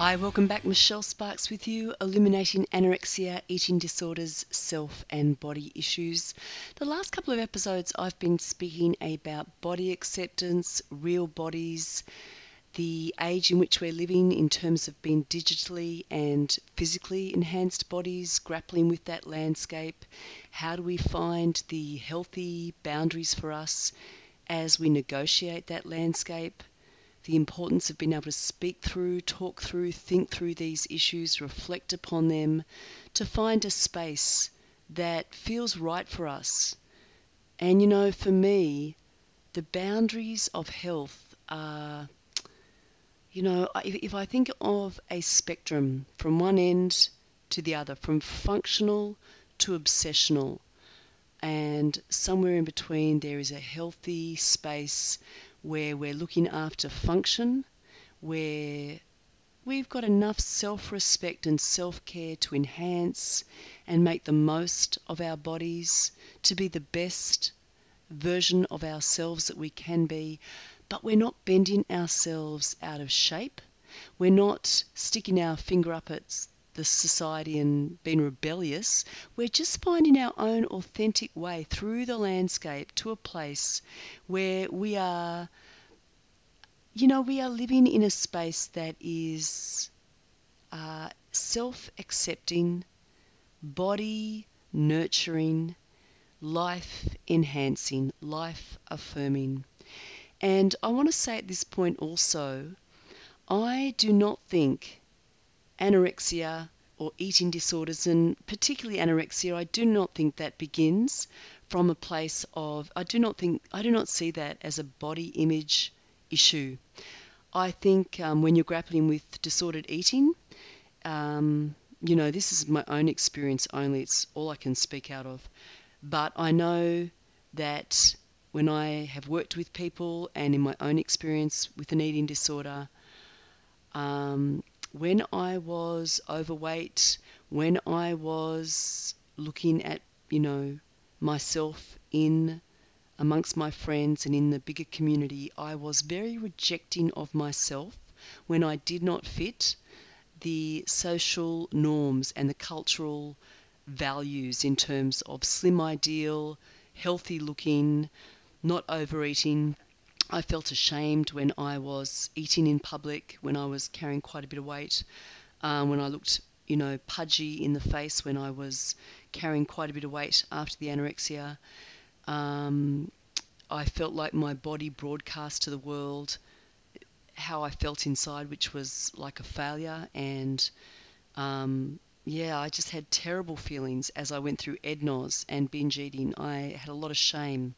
Hi, welcome back. Michelle Sparks with you, illuminating anorexia, eating disorders, self and body issues. The last couple of episodes, I've been speaking about body acceptance, real bodies, the age in which we're living in terms of being digitally and physically enhanced bodies, grappling with that landscape. How do we find the healthy boundaries for us as we negotiate that landscape? The importance of being able to speak through, talk through, think through these issues, reflect upon them, to find a space that feels right for us. And you know, for me, the boundaries of health are, you know, if, I think of a spectrum from one end to the other, from functional to obsessional, and somewhere in between there is a healthy space where we're looking after function, where we've got enough self respect and self care to enhance and make the most of our bodies, to be the best version of ourselves that we can be, but we're not bending ourselves out of shape. We're not sticking our finger up at the society and being rebellious. We're just finding our own authentic way through the landscape to a place where we are, you know, we are living in a space that is uh, self accepting, body nurturing, life enhancing, life affirming. And I want to say at this point also, I do not think anorexia or eating disorders, and particularly anorexia, I do not think that begins from a place of, I do not think, I do not see that as a body image issue. I think um, when you're grappling with disordered eating, um, you know, this is my own experience only, it's all I can speak out of. But I know that when I have worked with people and in my own experience with an eating disorder, um, when I was overweight, when I was looking at, you know, myself in amongst my friends and in the bigger community, I was very rejecting of myself when I did not fit the social norms and the cultural values in terms of slim ideal, healthy looking, not overeating, I felt ashamed when I was eating in public, when I was carrying quite a bit of weight, um, when I looked, you know, pudgy in the face, when I was carrying quite a bit of weight after the anorexia. Um, I felt like my body broadcast to the world how I felt inside, which was like a failure. And um, yeah, I just had terrible feelings as I went through EDNOS and binge eating. I had a lot of shame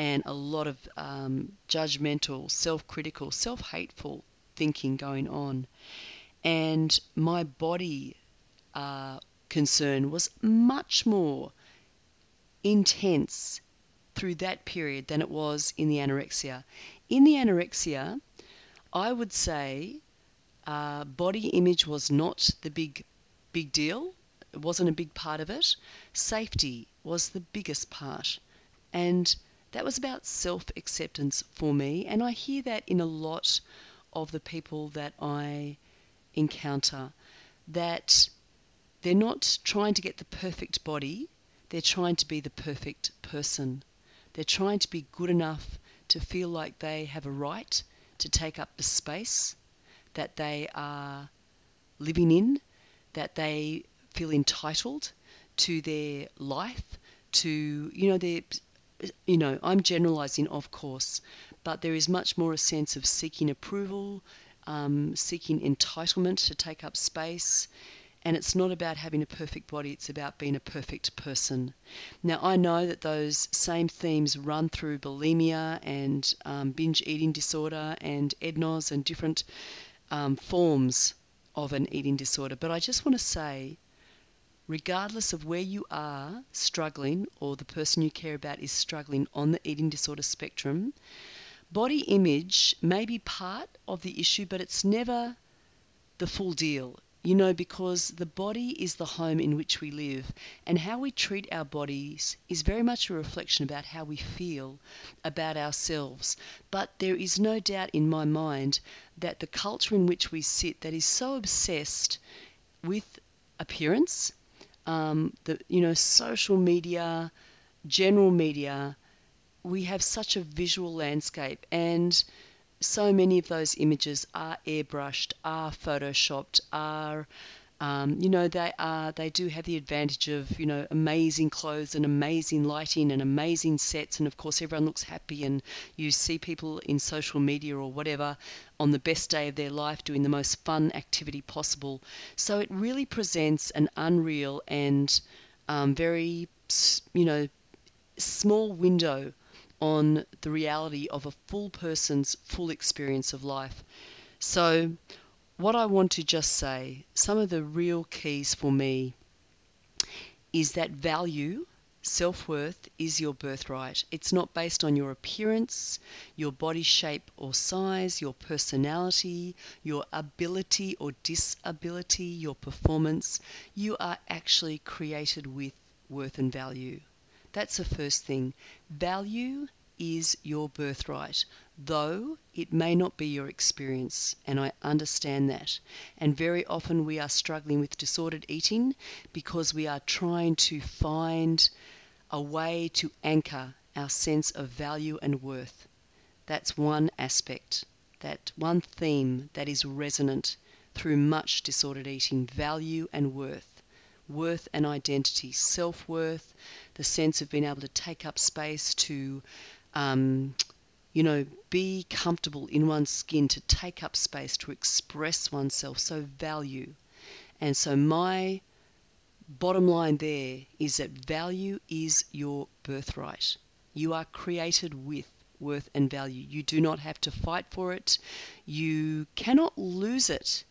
and a lot of um, judgmental, self critical, self hateful thinking going on. And my body uh, concern was much more intense through that period than it was in the anorexia. In the anorexia, I would say uh, body image was not the big, big deal. It wasn't a big part of it. Safety was the biggest part. And that was about self acceptance for me. And I hear that in a lot of the people that I encounter that they're not trying to get the perfect body, they're trying to be the perfect person. They're trying to be good enough to feel like they have a right to take up the space that they are living in, that they feel entitled to their life, to, you know, their you know, I'm generalizing, of course, but there is much more a sense of seeking approval, um, seeking entitlement to take up space. And it's not about having a perfect body, it's about being a perfect person. Now, I know that those same themes run through bulimia and um, binge eating disorder and EDNOS and different um, forms of an eating disorder, but I just want to say regardless of where you are struggling or the person you care about is struggling on the eating disorder spectrum, body image may be part of the issue, but it's never the full deal. you know, because the body is the home in which we live, and how we treat our bodies is very much a reflection about how we feel about ourselves. But there is no doubt in my mind that the culture in which we sit, that is so obsessed with appearance, um, the you know, social media, general media, we have such a visual landscape and so many of those images are airbrushed, are photoshopped, are um, you know they are they do have the advantage of you know amazing clothes and amazing lighting and amazing sets and of course everyone looks happy and you see people in social media or whatever on the best day of their life doing the most fun activity possible so it really presents an unreal and um, very you know small window on the reality of a full person's full experience of life. So, what I want to just say, some of the real keys for me is that value, self worth, is your birthright. It's not based on your appearance, your body shape or size, your personality, your ability or disability, your performance. You are actually created with worth and value. That's the first thing. Value is your birthright, though it may not be your experience, and I understand that. And very often we are struggling with disordered eating because we are trying to find a way to anchor our sense of value and worth. That's one aspect, that one theme that is resonant through much disordered eating value and worth worth and identity, self worth, the sense of being able to take up space, to, um, you know, be comfortable in one's skin, to take up space, to express oneself. So, value. And so, my bottom line there is that value is your birthright. You are created with worth and value. You do not have to fight for it. You cannot lose it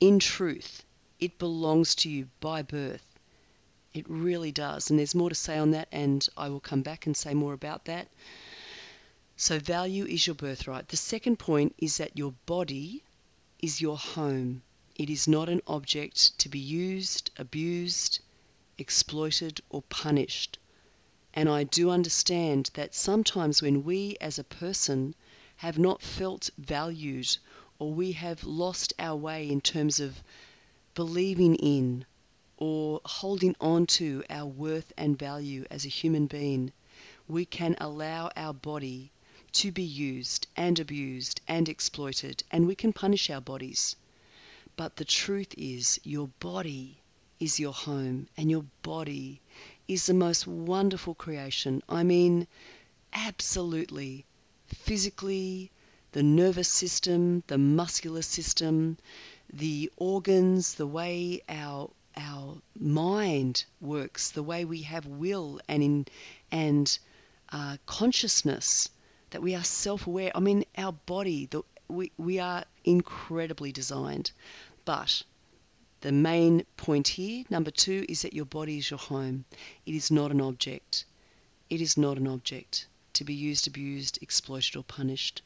in truth. It belongs to you by birth. It really does. And there's more to say on that, and I will come back and say more about that. So, value is your birthright. The second point is that your body is your home. It is not an object to be used, abused, exploited, or punished. And I do understand that sometimes when we as a person have not felt valued or we have lost our way in terms of believing in or holding on to our worth and value as a human being, we can allow our body to be used and abused and exploited, and we can punish our bodies. But the truth is, your body is your home, and your body is the most wonderful creation. I mean, absolutely, physically, the nervous system, the muscular system, the organs, the way our our mind works, the way we have will and in and uh, consciousness, that we are self-aware. I mean, our body, the, we we are incredibly designed, but the main point here, number two, is that your body is your home. It is not an object. It is not an object to be used, abused, exploited, or punished.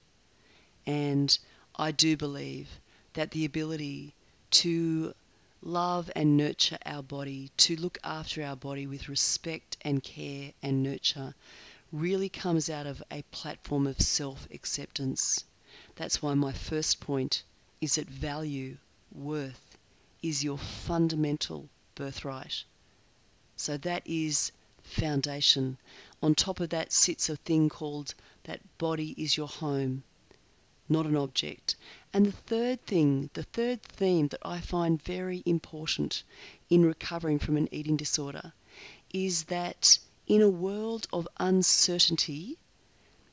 And I do believe that the ability to love and nurture our body, to look after our body with respect and care and nurture, really comes out of a platform of self acceptance. That's why my first point is that value, worth, is your fundamental birthright. So that is foundation. On top of that sits a thing called that body is your home not an object. And the third thing, the third theme that I find very important in recovering from an eating disorder is that in a world of uncertainty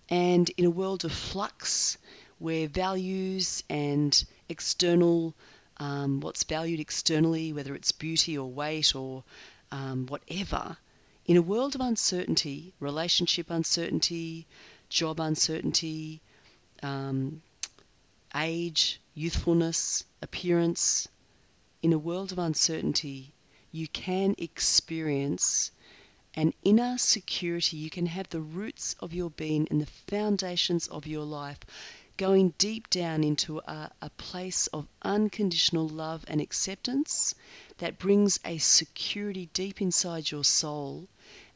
and in a world of flux where values and external, um, what's valued externally, whether it's beauty or weight or um, whatever, in a world of uncertainty, relationship uncertainty, job uncertainty, um, age, youthfulness, appearance, in a world of uncertainty, you can experience an inner security. You can have the roots of your being and the foundations of your life going deep down into a, a place of unconditional love and acceptance that brings a security deep inside your soul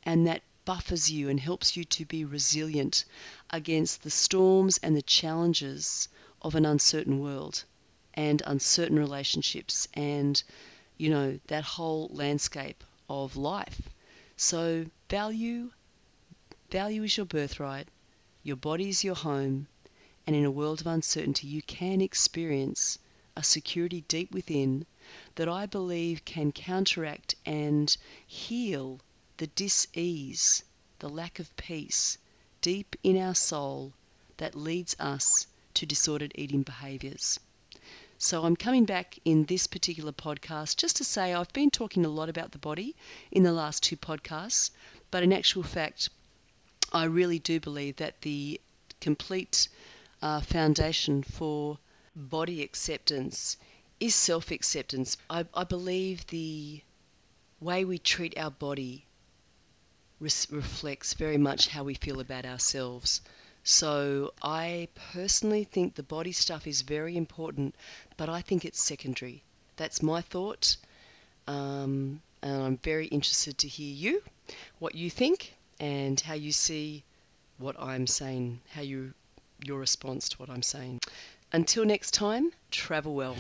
and that buffers you and helps you to be resilient against the storms and the challenges of an uncertain world and uncertain relationships and you know that whole landscape of life so value value is your birthright your body is your home and in a world of uncertainty you can experience a security deep within that I believe can counteract and heal the dis-ease the lack of peace deep in our soul that leads us to disordered eating behaviors. So, I'm coming back in this particular podcast just to say I've been talking a lot about the body in the last two podcasts, but in actual fact, I really do believe that the complete uh, foundation for body acceptance is self acceptance. I, I, believe the way we treat our body reflects very much how we feel about ourselves. So I personally think the body stuff is very important, but I think it's secondary. That's my thought. Um, and I'm very interested to hear you, what you think, and how you see what I'm saying, how you your response to what I'm saying. Until next time, travel well.